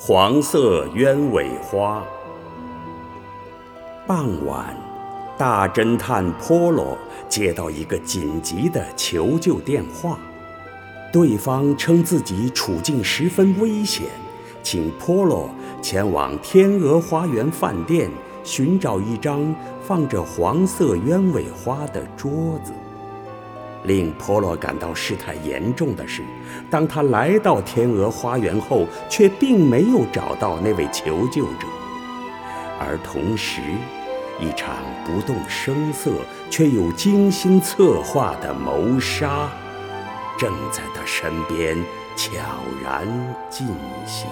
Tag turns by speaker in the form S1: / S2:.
S1: 黄色鸢尾花。傍晚，大侦探波罗接到一个紧急的求救电话，对方称自己处境十分危险，请波罗前往天鹅花园饭店寻找一张放着黄色鸢尾花的桌子。令波罗感到事态严重的是，当他来到天鹅花园后，却并没有找到那位求救者，而同时，一场不动声色却又精心策划的谋杀，正在他身边悄然进行。